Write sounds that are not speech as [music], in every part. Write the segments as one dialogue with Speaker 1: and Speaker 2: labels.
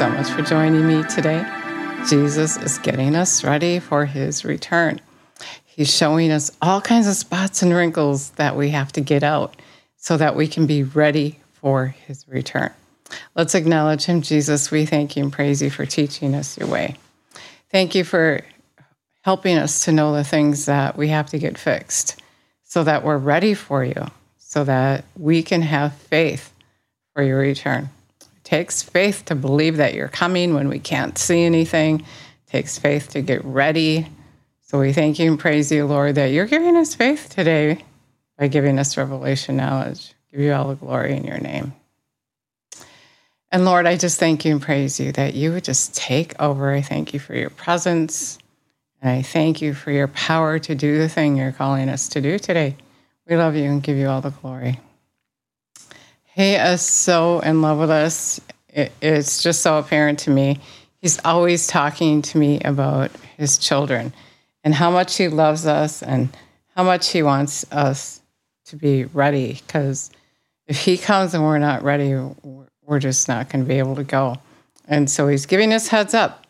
Speaker 1: so much for joining me today. Jesus is getting us ready for his return. He's showing us all kinds of spots and wrinkles that we have to get out so that we can be ready for his return. Let's acknowledge him, Jesus. We thank you and praise you for teaching us your way. Thank you for helping us to know the things that we have to get fixed so that we're ready for you, so that we can have faith for your return. Takes faith to believe that you're coming when we can't see anything. It takes faith to get ready. So we thank you and praise you, Lord, that you're giving us faith today by giving us revelation knowledge. Give you all the glory in your name. And Lord, I just thank you and praise you that you would just take over. I thank you for your presence. And I thank you for your power to do the thing you're calling us to do today. We love you and give you all the glory. He is so in love with us. it's just so apparent to me. He's always talking to me about his children and how much he loves us and how much he wants us to be ready. Because if he comes and we're not ready, we're just not going to be able to go. And so he's giving us heads up.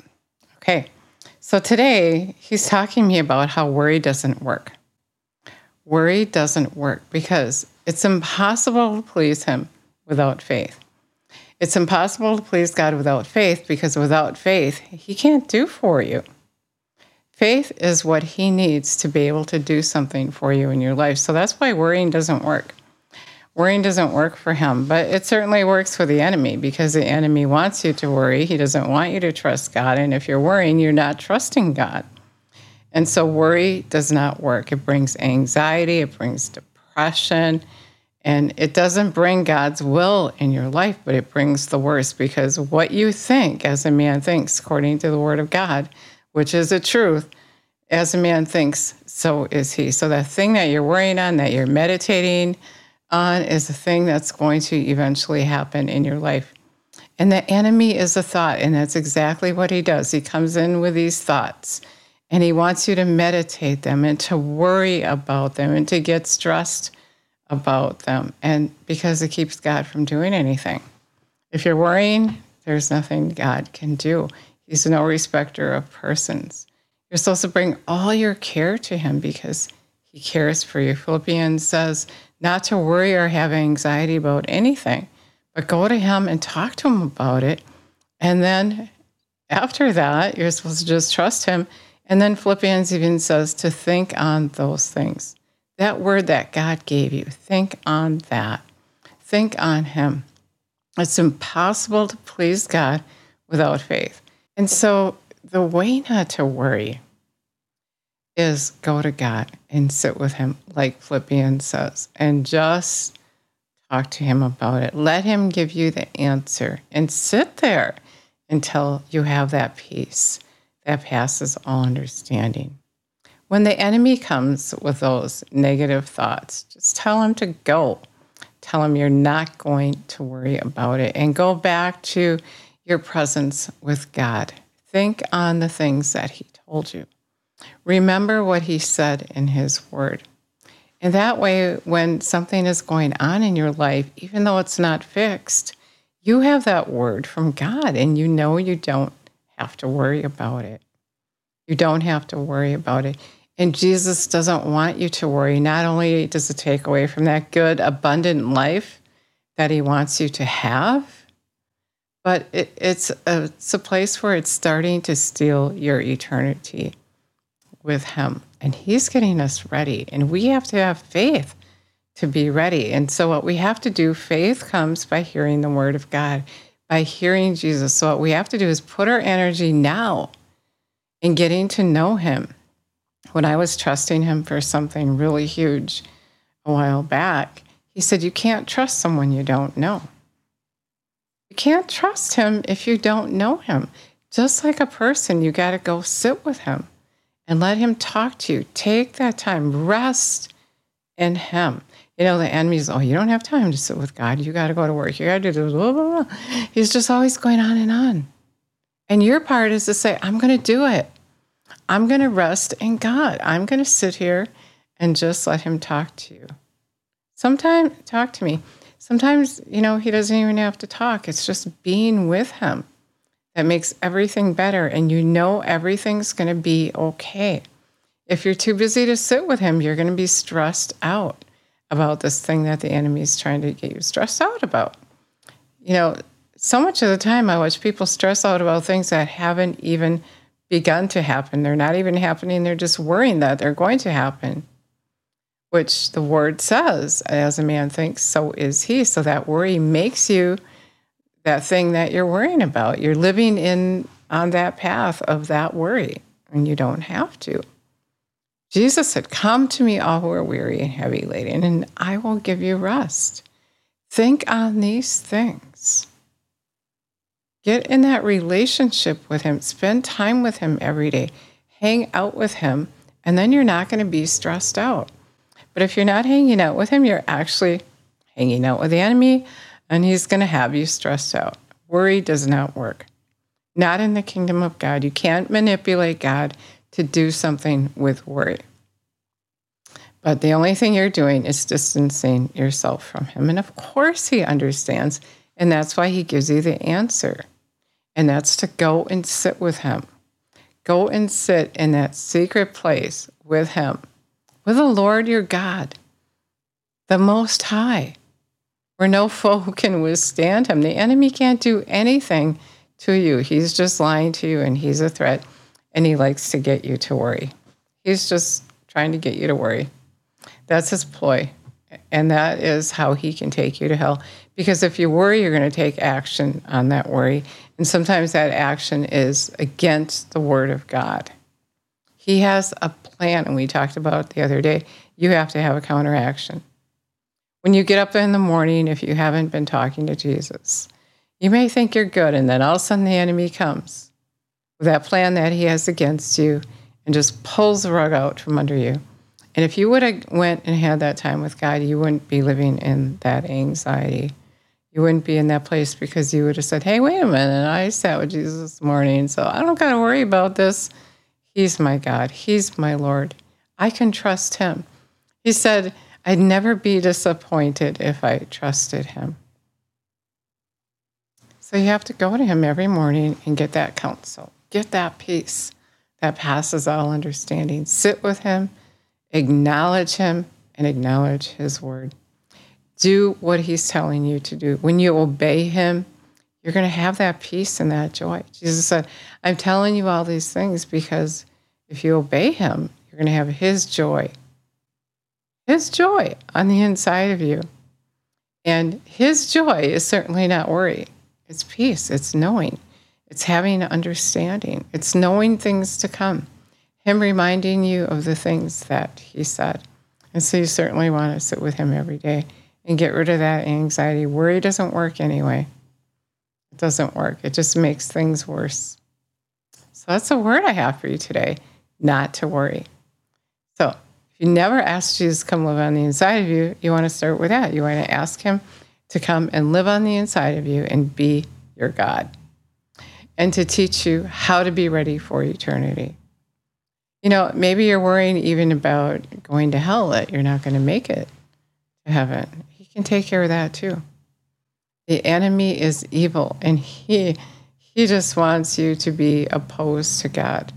Speaker 1: Okay. So today he's talking to me about how worry doesn't work. Worry doesn't work because it's impossible to please him without faith. It's impossible to please God without faith because without faith, he can't do for you. Faith is what he needs to be able to do something for you in your life. So that's why worrying doesn't work. Worrying doesn't work for him, but it certainly works for the enemy because the enemy wants you to worry. He doesn't want you to trust God. And if you're worrying, you're not trusting God. And so worry does not work. It brings anxiety, it brings depression, and it doesn't bring God's will in your life, but it brings the worst because what you think as a man thinks, according to the word of God, which is the truth, as a man thinks, so is he. So that thing that you're worrying on, that you're meditating, on is the thing that's going to eventually happen in your life. And the enemy is a thought, and that's exactly what he does. He comes in with these thoughts and he wants you to meditate them and to worry about them and to get stressed about them. And because it keeps God from doing anything. If you're worrying, there's nothing God can do. He's no respecter of persons. You're supposed to bring all your care to him because he cares for you. Philippians says, not to worry or have anxiety about anything, but go to Him and talk to Him about it. And then after that, you're supposed to just trust Him. And then Philippians even says to think on those things. That word that God gave you, think on that. Think on Him. It's impossible to please God without faith. And so the way not to worry is go to God and sit with Him, like Philippians says, and just talk to Him about it. Let Him give you the answer and sit there until you have that peace that passes all understanding. When the enemy comes with those negative thoughts, just tell him to go. Tell him you're not going to worry about it and go back to your presence with God. Think on the things that He told you. Remember what he said in his word. And that way, when something is going on in your life, even though it's not fixed, you have that word from God and you know you don't have to worry about it. You don't have to worry about it. And Jesus doesn't want you to worry. Not only does it take away from that good, abundant life that he wants you to have, but it, it's, a, it's a place where it's starting to steal your eternity with Him. And He's getting us ready. And we have to have faith to be ready. And so, what we have to do, faith comes by hearing the Word of God, by hearing Jesus. So, what we have to do is put our energy now in getting to know Him. When I was trusting Him for something really huge a while back, He said, You can't trust someone you don't know. You can't trust Him if you don't know Him. Just like a person, you got to go sit with Him and let him talk to you. Take that time, rest in him. You know, the enemy's, oh, you don't have time to sit with God. You got to go to work. You got to do blah, blah, blah. He's just always going on and on. And your part is to say, I'm going to do it. I'm going to rest in God. I'm going to sit here and just let him talk to you. Sometimes, talk to me. sometimes, you know, he doesn't even have to talk. It's just being with him that makes everything better. And you know everything's going to be okay. If you're too busy to sit with him, you're going to be stressed out about this thing that the enemy is trying to get you stressed out about. You know, so much of the time I watch people stress out about things that haven't even begun to happen. They're not even happening. They're just worrying that they're going to happen, which the word says, as a man thinks, so is he. So that worry makes you that thing that you're worrying about. You're living in on that path of that worry, and you don't have to. Jesus said, Come to me, all who are weary and heavy laden, and I will give you rest. Think on these things. Get in that relationship with Him. Spend time with Him every day. Hang out with Him, and then you're not going to be stressed out. But if you're not hanging out with Him, you're actually hanging out with the enemy, and He's going to have you stressed out. Worry does not work. Not in the kingdom of God. You can't manipulate God to do something with worry. But the only thing you're doing is distancing yourself from him. And of course, he understands. And that's why he gives you the answer. And that's to go and sit with him. Go and sit in that secret place with him, with the Lord your God, the Most High, where no foe [laughs] can withstand him. The enemy can't do anything to you. He's just lying to you and he's a threat and he likes to get you to worry. He's just trying to get you to worry. That's his ploy. And that is how he can take you to hell. Because if you worry, you're going to take action on that worry. And sometimes that action is against the word of God. He has a plan, and we talked about it the other day. You have to have a counteraction. When you get up in the morning, if you haven't been talking to Jesus, you may think you're good, and then all of a sudden the enemy comes that plan that he has against you and just pulls the rug out from under you. And if you would have went and had that time with God, you wouldn't be living in that anxiety. You wouldn't be in that place because you would have said, "Hey, wait a minute! I sat with Jesus this morning, so I don't got to worry about this. He's my God. He's my Lord. I can trust Him." He said, "I'd never be disappointed if I trusted Him." So you have to go to Him every morning and get that counsel. Get that peace that passes all understanding. Sit with Him, acknowledge Him, and acknowledge His word. Do what He's telling you to do. When you obey Him, you're going to have that peace and that joy. Jesus said, I'm telling you all these things because if you obey Him, you're going to have His joy. His joy on the inside of you. And His joy is certainly not worry, it's peace, it's knowing. It's having understanding. It's knowing things to come. Him reminding you of the things that he said. And so you certainly want to sit with him every day and get rid of that anxiety. Worry doesn't work anyway. It doesn't work. It just makes things worse. So that's a word I have for you today not to worry. So if you never asked Jesus to come live on the inside of you, you want to start with that. You want to ask him to come and live on the inside of you and be your God and to teach you how to be ready for eternity. You know, maybe you're worrying even about going to hell that you're not going to make it to heaven. He can take care of that too. The enemy is evil and he he just wants you to be opposed to God.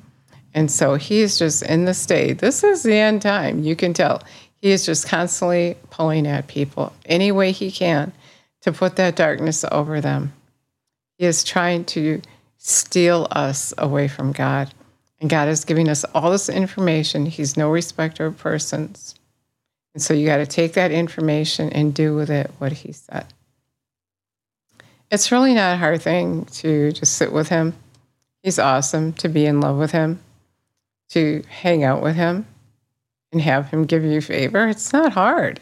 Speaker 1: And so he's just in the state. This is the end time. You can tell. He is just constantly pulling at people any way he can to put that darkness over them. He is trying to steal us away from God. And God is giving us all this information. He's no respecter of persons. And so you got to take that information and do with it what He said. It's really not a hard thing to just sit with Him. He's awesome to be in love with Him, to hang out with Him, and have Him give you favor. It's not hard.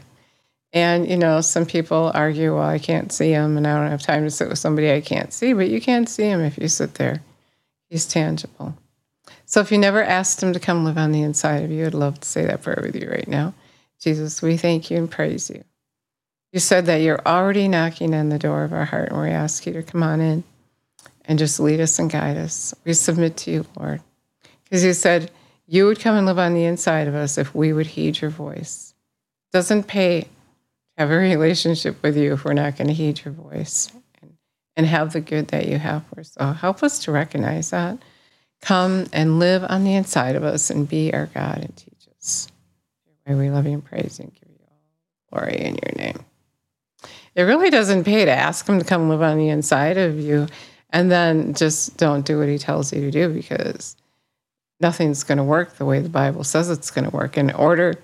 Speaker 1: And, you know, some people argue, well, I can't see him and I don't have time to sit with somebody I can't see, but you can't see him if you sit there. He's tangible. So if you never asked him to come live on the inside of you, I'd love to say that prayer with you right now. Jesus, we thank you and praise you. You said that you're already knocking on the door of our heart, and we ask you to come on in and just lead us and guide us. We submit to you, Lord, because you said you would come and live on the inside of us if we would heed your voice. Doesn't pay have a relationship with you if we're not going to heed your voice and, and have the good that you have for us. So help us to recognize that. Come and live on the inside of us and be our God and teach us. We love you and praise you and give you all glory in your name. It really doesn't pay to ask him to come live on the inside of you and then just don't do what he tells you to do because nothing's going to work the way the Bible says it's going to work. In order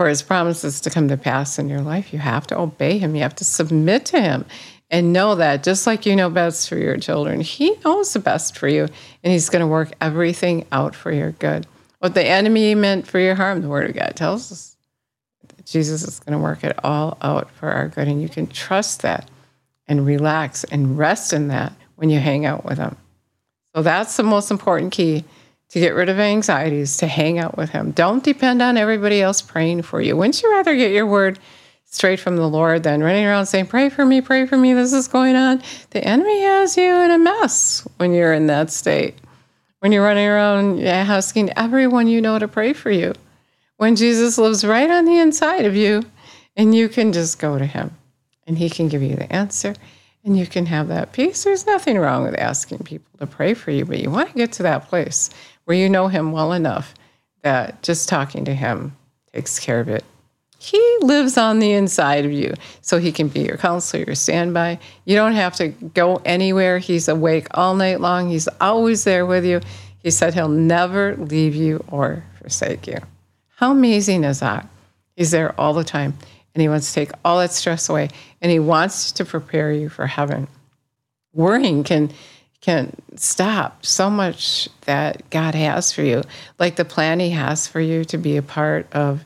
Speaker 1: for his promises to come to pass in your life, you have to obey him. You have to submit to him and know that just like you know best for your children, he knows the best for you and he's going to work everything out for your good. What the enemy meant for your harm, the word of God tells us. Jesus is going to work it all out for our good. And you can trust that and relax and rest in that when you hang out with him. So that's the most important key to get rid of anxieties, to hang out with him. Don't depend on everybody else praying for you. Wouldn't you rather get your word straight from the Lord than running around saying, Pray for me, pray for me, this is going on? The enemy has you in a mess when you're in that state. When you're running around asking everyone you know to pray for you. When Jesus lives right on the inside of you, and you can just go to him and he can give you the answer and you can have that peace. There's nothing wrong with asking people to pray for you, but you want to get to that place where you know Him well enough that just talking to Him takes care of it. He lives on the inside of you, so He can be your counselor, your standby. You don't have to go anywhere. He's awake all night long, He's always there with you. He said He'll never leave you or forsake you. How amazing is that? He's there all the time, and He wants to take all that stress away, and He wants to prepare you for heaven. Worrying can can stop so much that God has for you, like the plan He has for you to be a part of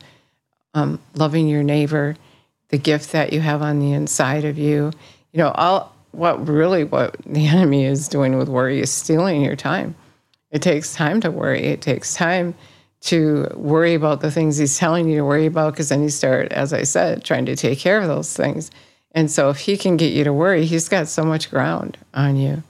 Speaker 1: um, loving your neighbor, the gift that you have on the inside of you. You know, all what really what the [laughs] enemy is doing with worry is stealing your time. It takes time to worry. It takes time to worry about the things he's telling you to worry about because then you start, as I said, trying to take care of those things. And so if he can get you to worry, he's got so much ground on you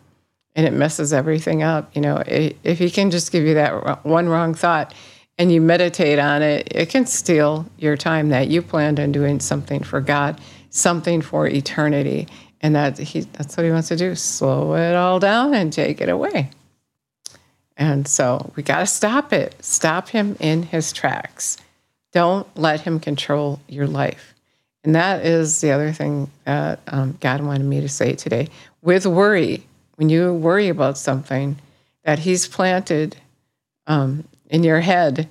Speaker 1: and it messes everything up. You know, if he can just give you that one wrong thought and you meditate on it, it can steal your time that you planned on doing something for God, something for eternity. And that he, that's what he wants to do slow it all down and take it away. And so we got to stop it, stop him in his tracks. Don't let him control your life. And that is the other thing that um, God wanted me to say today. With worry, when you worry about something that He's planted um, in your head,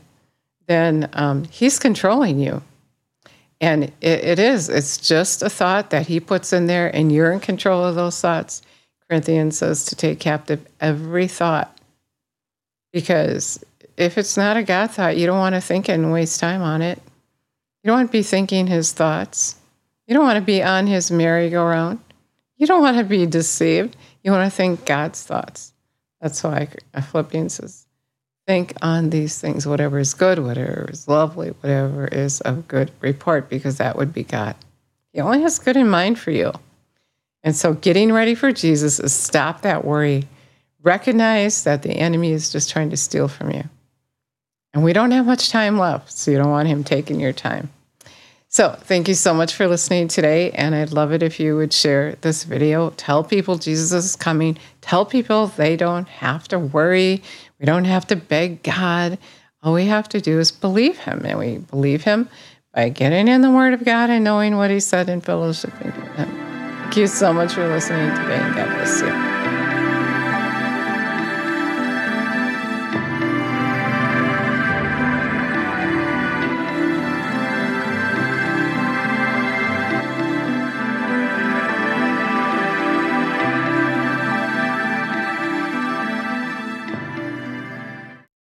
Speaker 1: then um, He's controlling you. And it, it is, it's just a thought that He puts in there, and you're in control of those thoughts. Corinthians says to take captive every thought. Because if it's not a God thought, you don't want to think it and waste time on it. You don't want to be thinking His thoughts. You don't want to be on His merry-go-round. You don't want to be deceived. You want to think God's thoughts. That's why Philippians says, think on these things, whatever is good, whatever is lovely, whatever is of good report, because that would be God. He only has good in mind for you. And so getting ready for Jesus is stop that worry. Recognize that the enemy is just trying to steal from you. And we don't have much time left, so you don't want him taking your time. So, thank you so much for listening today. And I'd love it if you would share this video. Tell people Jesus is coming. Tell people they don't have to worry. We don't have to beg God. All we have to do is believe Him. And we believe Him by getting in the Word of God and knowing what He said and fellowshipping with Him. Thank you so much for listening today, and God bless you.